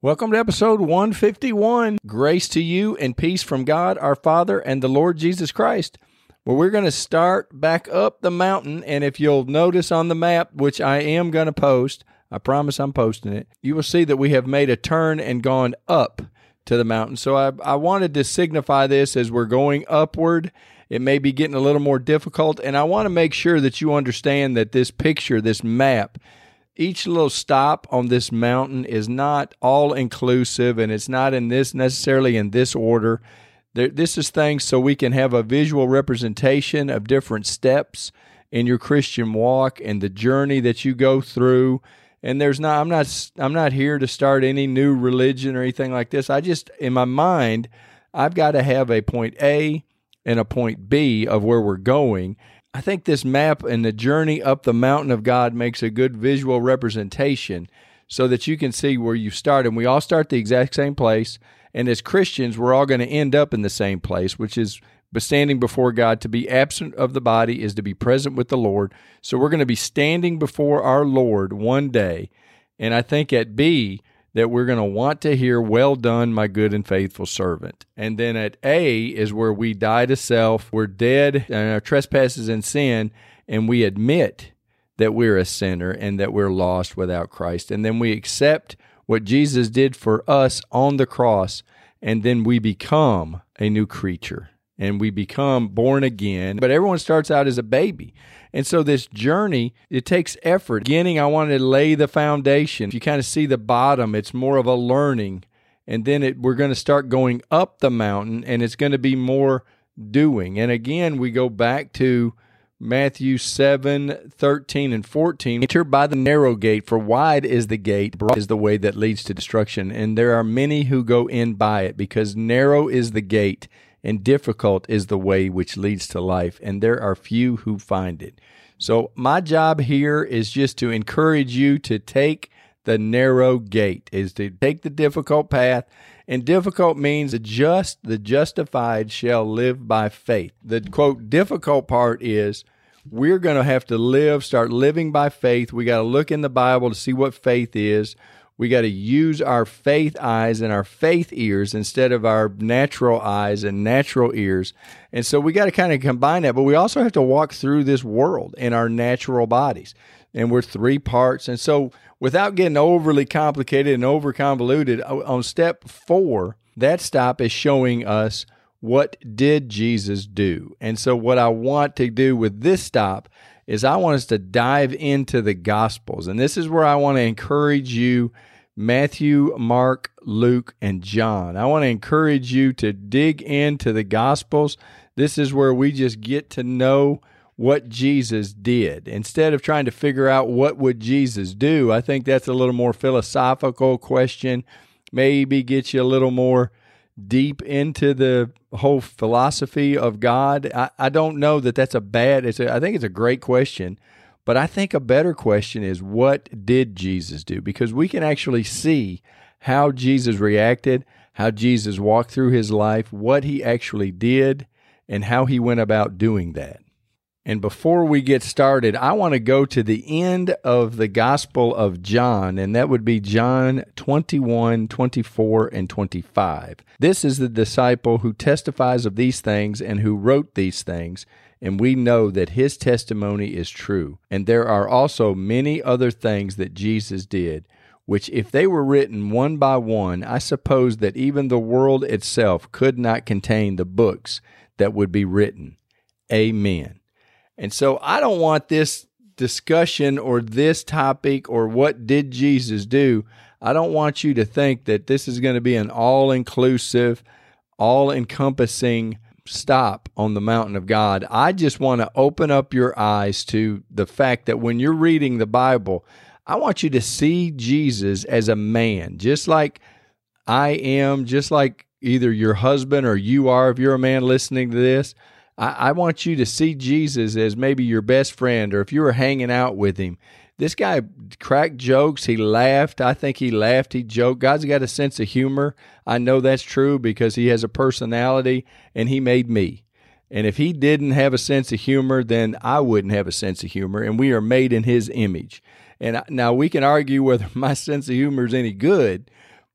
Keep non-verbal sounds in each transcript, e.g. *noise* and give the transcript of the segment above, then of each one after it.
Welcome to episode 151. Grace to you and peace from God our Father and the Lord Jesus Christ. Well, we're going to start back up the mountain. And if you'll notice on the map, which I am going to post, I promise I'm posting it, you will see that we have made a turn and gone up to the mountain. So I, I wanted to signify this as we're going upward. It may be getting a little more difficult. And I want to make sure that you understand that this picture, this map, each little stop on this mountain is not all inclusive and it's not in this necessarily in this order. There, this is things so we can have a visual representation of different steps in your Christian walk and the journey that you go through. And there's not I'm not I'm not here to start any new religion or anything like this. I just in my mind I've got to have a point A and a point B of where we're going. I think this map and the journey up the mountain of God makes a good visual representation so that you can see where you start. And we all start the exact same place. And as Christians, we're all going to end up in the same place, which is standing before God. To be absent of the body is to be present with the Lord. So we're going to be standing before our Lord one day. And I think at B, that we're going to want to hear, Well done, my good and faithful servant. And then at A is where we die to self, we're dead and our trespasses and sin, and we admit that we're a sinner and that we're lost without Christ. And then we accept what Jesus did for us on the cross, and then we become a new creature and we become born again. But everyone starts out as a baby. And so this journey, it takes effort. Beginning, I wanted to lay the foundation. If you kind of see the bottom, it's more of a learning. And then it, we're going to start going up the mountain, and it's going to be more doing. And again, we go back to Matthew 7, 13, and 14. Enter by the narrow gate, for wide is the gate, broad is the way that leads to destruction. And there are many who go in by it, because narrow is the gate and difficult is the way which leads to life, and there are few who find it. So, my job here is just to encourage you to take the narrow gate, is to take the difficult path. And difficult means the just, the justified shall live by faith. The quote, difficult part is we're going to have to live, start living by faith. We got to look in the Bible to see what faith is. We got to use our faith eyes and our faith ears instead of our natural eyes and natural ears. And so we got to kind of combine that, but we also have to walk through this world in our natural bodies. And we're three parts. And so without getting overly complicated and over convoluted, on step four, that stop is showing us what did Jesus do. And so what I want to do with this stop is I want us to dive into the Gospels. And this is where I want to encourage you Matthew, Mark, Luke, and John. I want to encourage you to dig into the Gospels. This is where we just get to know what Jesus did. Instead of trying to figure out what would Jesus do, I think that's a little more philosophical question. Maybe get you a little more deep into the whole philosophy of God. I, I don't know that that's a bad. It's a, I think it's a great question. But I think a better question is what did Jesus do? Because we can actually see how Jesus reacted, how Jesus walked through his life, what he actually did, and how he went about doing that. And before we get started, I want to go to the end of the Gospel of John, and that would be John 21, 24, and 25. This is the disciple who testifies of these things and who wrote these things and we know that his testimony is true. And there are also many other things that Jesus did, which, if they were written one by one, I suppose that even the world itself could not contain the books that would be written. Amen. And so I don't want this discussion or this topic or what did Jesus do. I don't want you to think that this is going to be an all inclusive, all encompassing stop on the mountain of God. I just want to open up your eyes to the fact that when you're reading the Bible, I want you to see Jesus as a man, just like I am just like either your husband or you are, if you're a man listening to this. I, I want you to see Jesus as maybe your best friend, or if you were hanging out with him. This guy cracked jokes. He laughed. I think he laughed. He joked. God's got a sense of humor. I know that's true because he has a personality and he made me. And if he didn't have a sense of humor, then I wouldn't have a sense of humor. And we are made in his image. And now we can argue whether *laughs* my sense of humor is any good,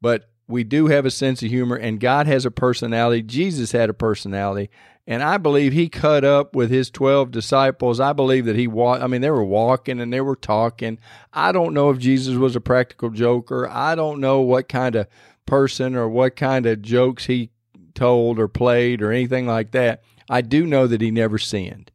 but we do have a sense of humor, and God has a personality. Jesus had a personality. And I believe he cut up with his 12 disciples. I believe that he walked, I mean, they were walking and they were talking. I don't know if Jesus was a practical joker. I don't know what kind of person or what kind of jokes he told or played or anything like that. I do know that he never sinned.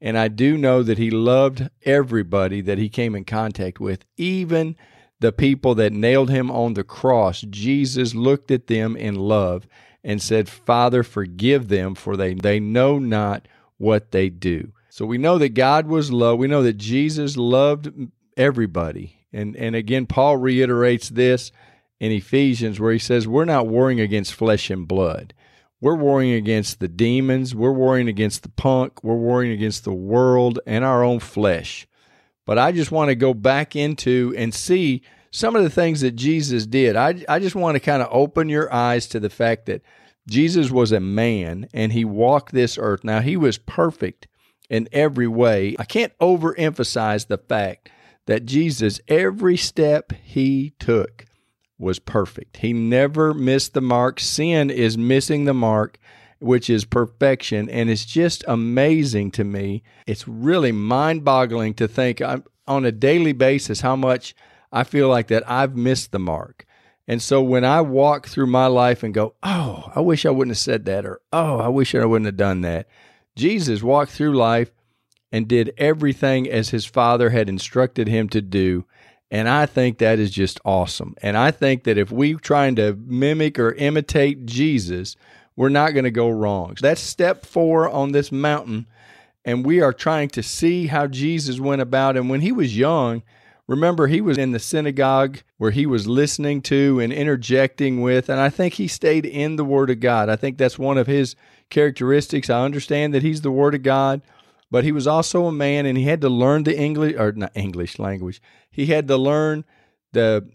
And I do know that he loved everybody that he came in contact with, even the people that nailed him on the cross. Jesus looked at them in love and said, Father, forgive them, for they, they know not what they do. So we know that God was love. We know that Jesus loved everybody. And, and again, Paul reiterates this in Ephesians, where he says, We're not warring against flesh and blood. We're warring against the demons. We're warring against the punk. We're warring against the world and our own flesh. But I just want to go back into and see some of the things that Jesus did. I, I just want to kind of open your eyes to the fact that Jesus was a man and he walked this earth. Now, he was perfect in every way. I can't overemphasize the fact that Jesus, every step he took, was perfect. He never missed the mark. Sin is missing the mark, which is perfection. And it's just amazing to me. It's really mind boggling to think on a daily basis how much I feel like that I've missed the mark. And so when I walk through my life and go, oh, I wish I wouldn't have said that, or oh, I wish I wouldn't have done that, Jesus walked through life and did everything as his Father had instructed him to do. And I think that is just awesome. And I think that if we're trying to mimic or imitate Jesus, we're not going to go wrong. That's step four on this mountain. And we are trying to see how Jesus went about. And when he was young, Remember, he was in the synagogue where he was listening to and interjecting with, and I think he stayed in the Word of God. I think that's one of his characteristics. I understand that he's the Word of God, but he was also a man and he had to learn the English, or not English language. He had to learn the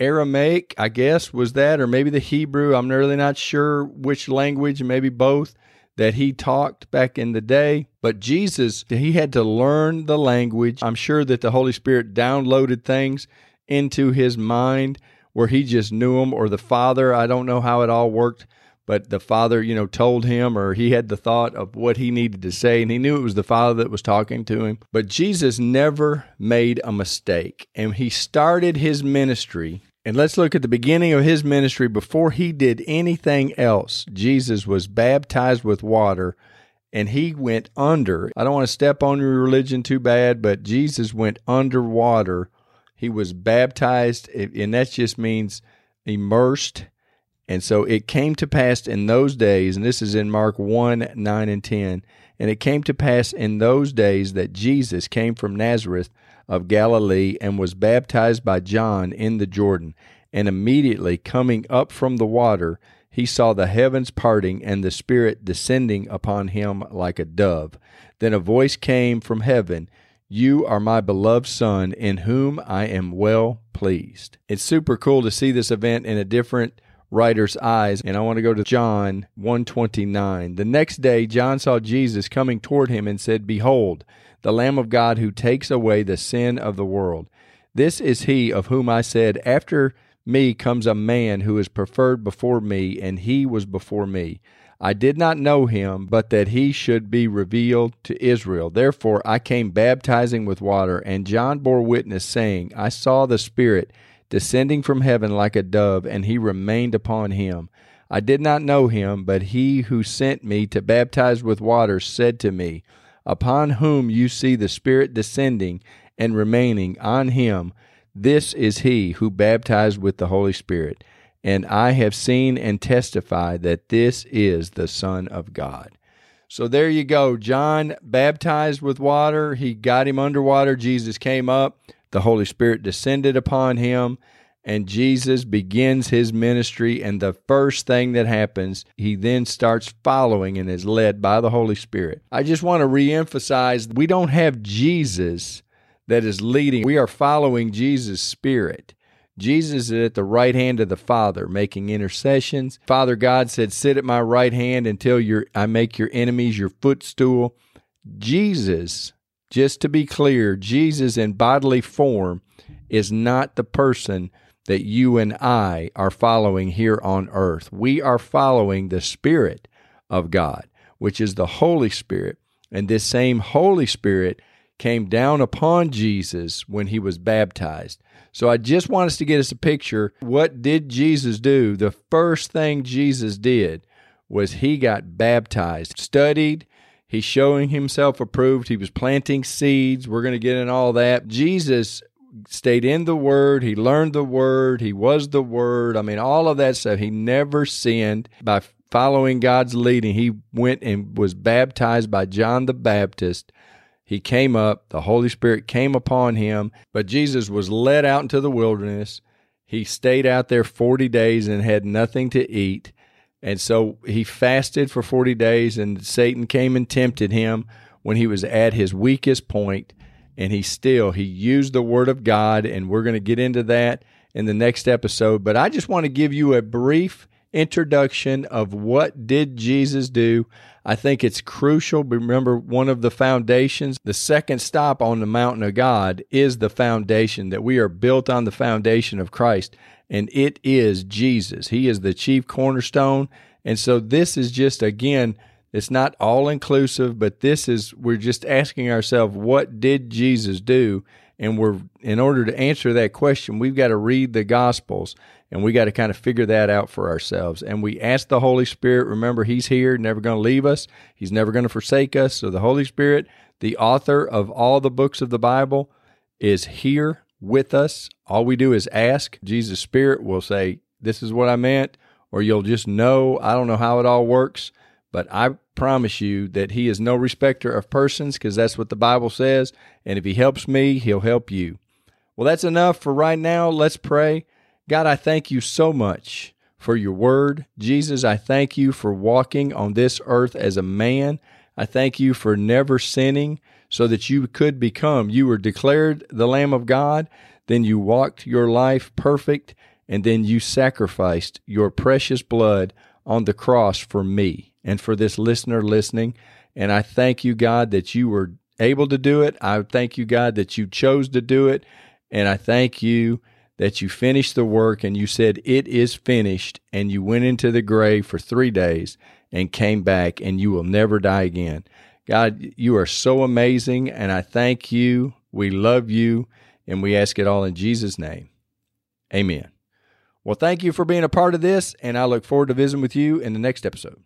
Aramaic, I guess, was that, or maybe the Hebrew. I'm really not sure which language, maybe both that he talked back in the day. But Jesus, he had to learn the language. I'm sure that the Holy Spirit downloaded things into his mind where he just knew them, or the Father. I don't know how it all worked, but the Father, you know, told him, or he had the thought of what he needed to say, and he knew it was the Father that was talking to him. But Jesus never made a mistake, and he started his ministry and let's look at the beginning of his ministry. Before he did anything else, Jesus was baptized with water and he went under. I don't want to step on your religion too bad, but Jesus went underwater. He was baptized, and that just means immersed. And so it came to pass in those days, and this is in Mark 1 9 and 10. And it came to pass in those days that Jesus came from Nazareth of Galilee and was baptized by John in the Jordan. And immediately coming up from the water, he saw the heavens parting and the Spirit descending upon him like a dove. Then a voice came from heaven You are my beloved Son, in whom I am well pleased. It's super cool to see this event in a different writer's eyes and I want to go to John 129. The next day John saw Jesus coming toward him and said, "Behold, the Lamb of God who takes away the sin of the world. This is he of whom I said, After me comes a man who is preferred before me, and he was before me. I did not know him, but that he should be revealed to Israel. Therefore I came baptizing with water, and John bore witness, saying, I saw the Spirit descending from heaven like a dove, and he remained upon him. I did not know him, but he who sent me to baptize with water said to me, upon whom you see the Spirit descending and remaining on him, this is he who baptized with the Holy Spirit. And I have seen and testified that this is the Son of God. So there you go. John baptized with water. He got him underwater. Jesus came up. The Holy Spirit descended upon him. and Jesus begins his ministry. And the first thing that happens, he then starts following and is led by the Holy Spirit. I just want to reemphasize we don't have Jesus that is leading, we are following Jesus' Spirit. Jesus is at the right hand of the Father, making intercessions. Father God said, Sit at my right hand until your, I make your enemies your footstool. Jesus, just to be clear, Jesus in bodily form is not the person that you and I are following here on earth. We are following the Spirit of God, which is the Holy Spirit. And this same Holy Spirit came down upon Jesus when he was baptized. So I just want us to get us a picture. What did Jesus do? The first thing Jesus did was he got baptized, studied, he's showing himself approved, he was planting seeds. We're going to get in all that. Jesus stayed in the word, he learned the word, he was the word. I mean, all of that stuff. He never sinned by following God's leading. He went and was baptized by John the Baptist. He came up, the Holy Spirit came upon him, but Jesus was led out into the wilderness. He stayed out there 40 days and had nothing to eat. And so he fasted for 40 days, and Satan came and tempted him when he was at his weakest point and he still he used the word of God and we're going to get into that in the next episode. But I just want to give you a brief introduction of what did Jesus do. I think it's crucial. Remember one of the foundations the second stop on the mountain of God is the foundation that we are built on the foundation of Christ and it is Jesus he is the chief cornerstone and so this is just again it's not all inclusive, but this is, we're just asking ourselves, what did Jesus do? And we're, in order to answer that question, we've got to read the Gospels and we got to kind of figure that out for ourselves. And we ask the Holy Spirit, remember, He's here, never going to leave us, He's never going to forsake us. So the Holy Spirit, the author of all the books of the Bible, is here with us. All we do is ask. Jesus' Spirit will say, This is what I meant, or you'll just know. I don't know how it all works but I promise you that He is no respecter of persons because that's what the Bible says. And if He helps me, He'll help you. Well, that's enough for right now. Let's pray. God, I thank you so much for your word. Jesus, I thank you for walking on this earth as a man. I thank you for never sinning so that you could become. You were declared the Lamb of God, then you walked your life perfect, and then you sacrificed your precious blood on the cross for me and for this listener listening. And I thank you, God, that you were able to do it. I thank you, God, that you chose to do it. And I thank you that you finished the work and you said, It is finished. And you went into the grave for three days and came back, and you will never die again. God, you are so amazing. And I thank you. We love you. And we ask it all in Jesus' name. Amen. Well, thank you for being a part of this. And I look forward to visiting with you in the next episode.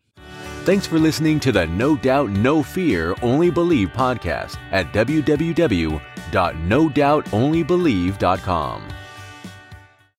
Thanks for listening to the No Doubt, No Fear, Only Believe podcast at www.nodoubtonlybelieve.com.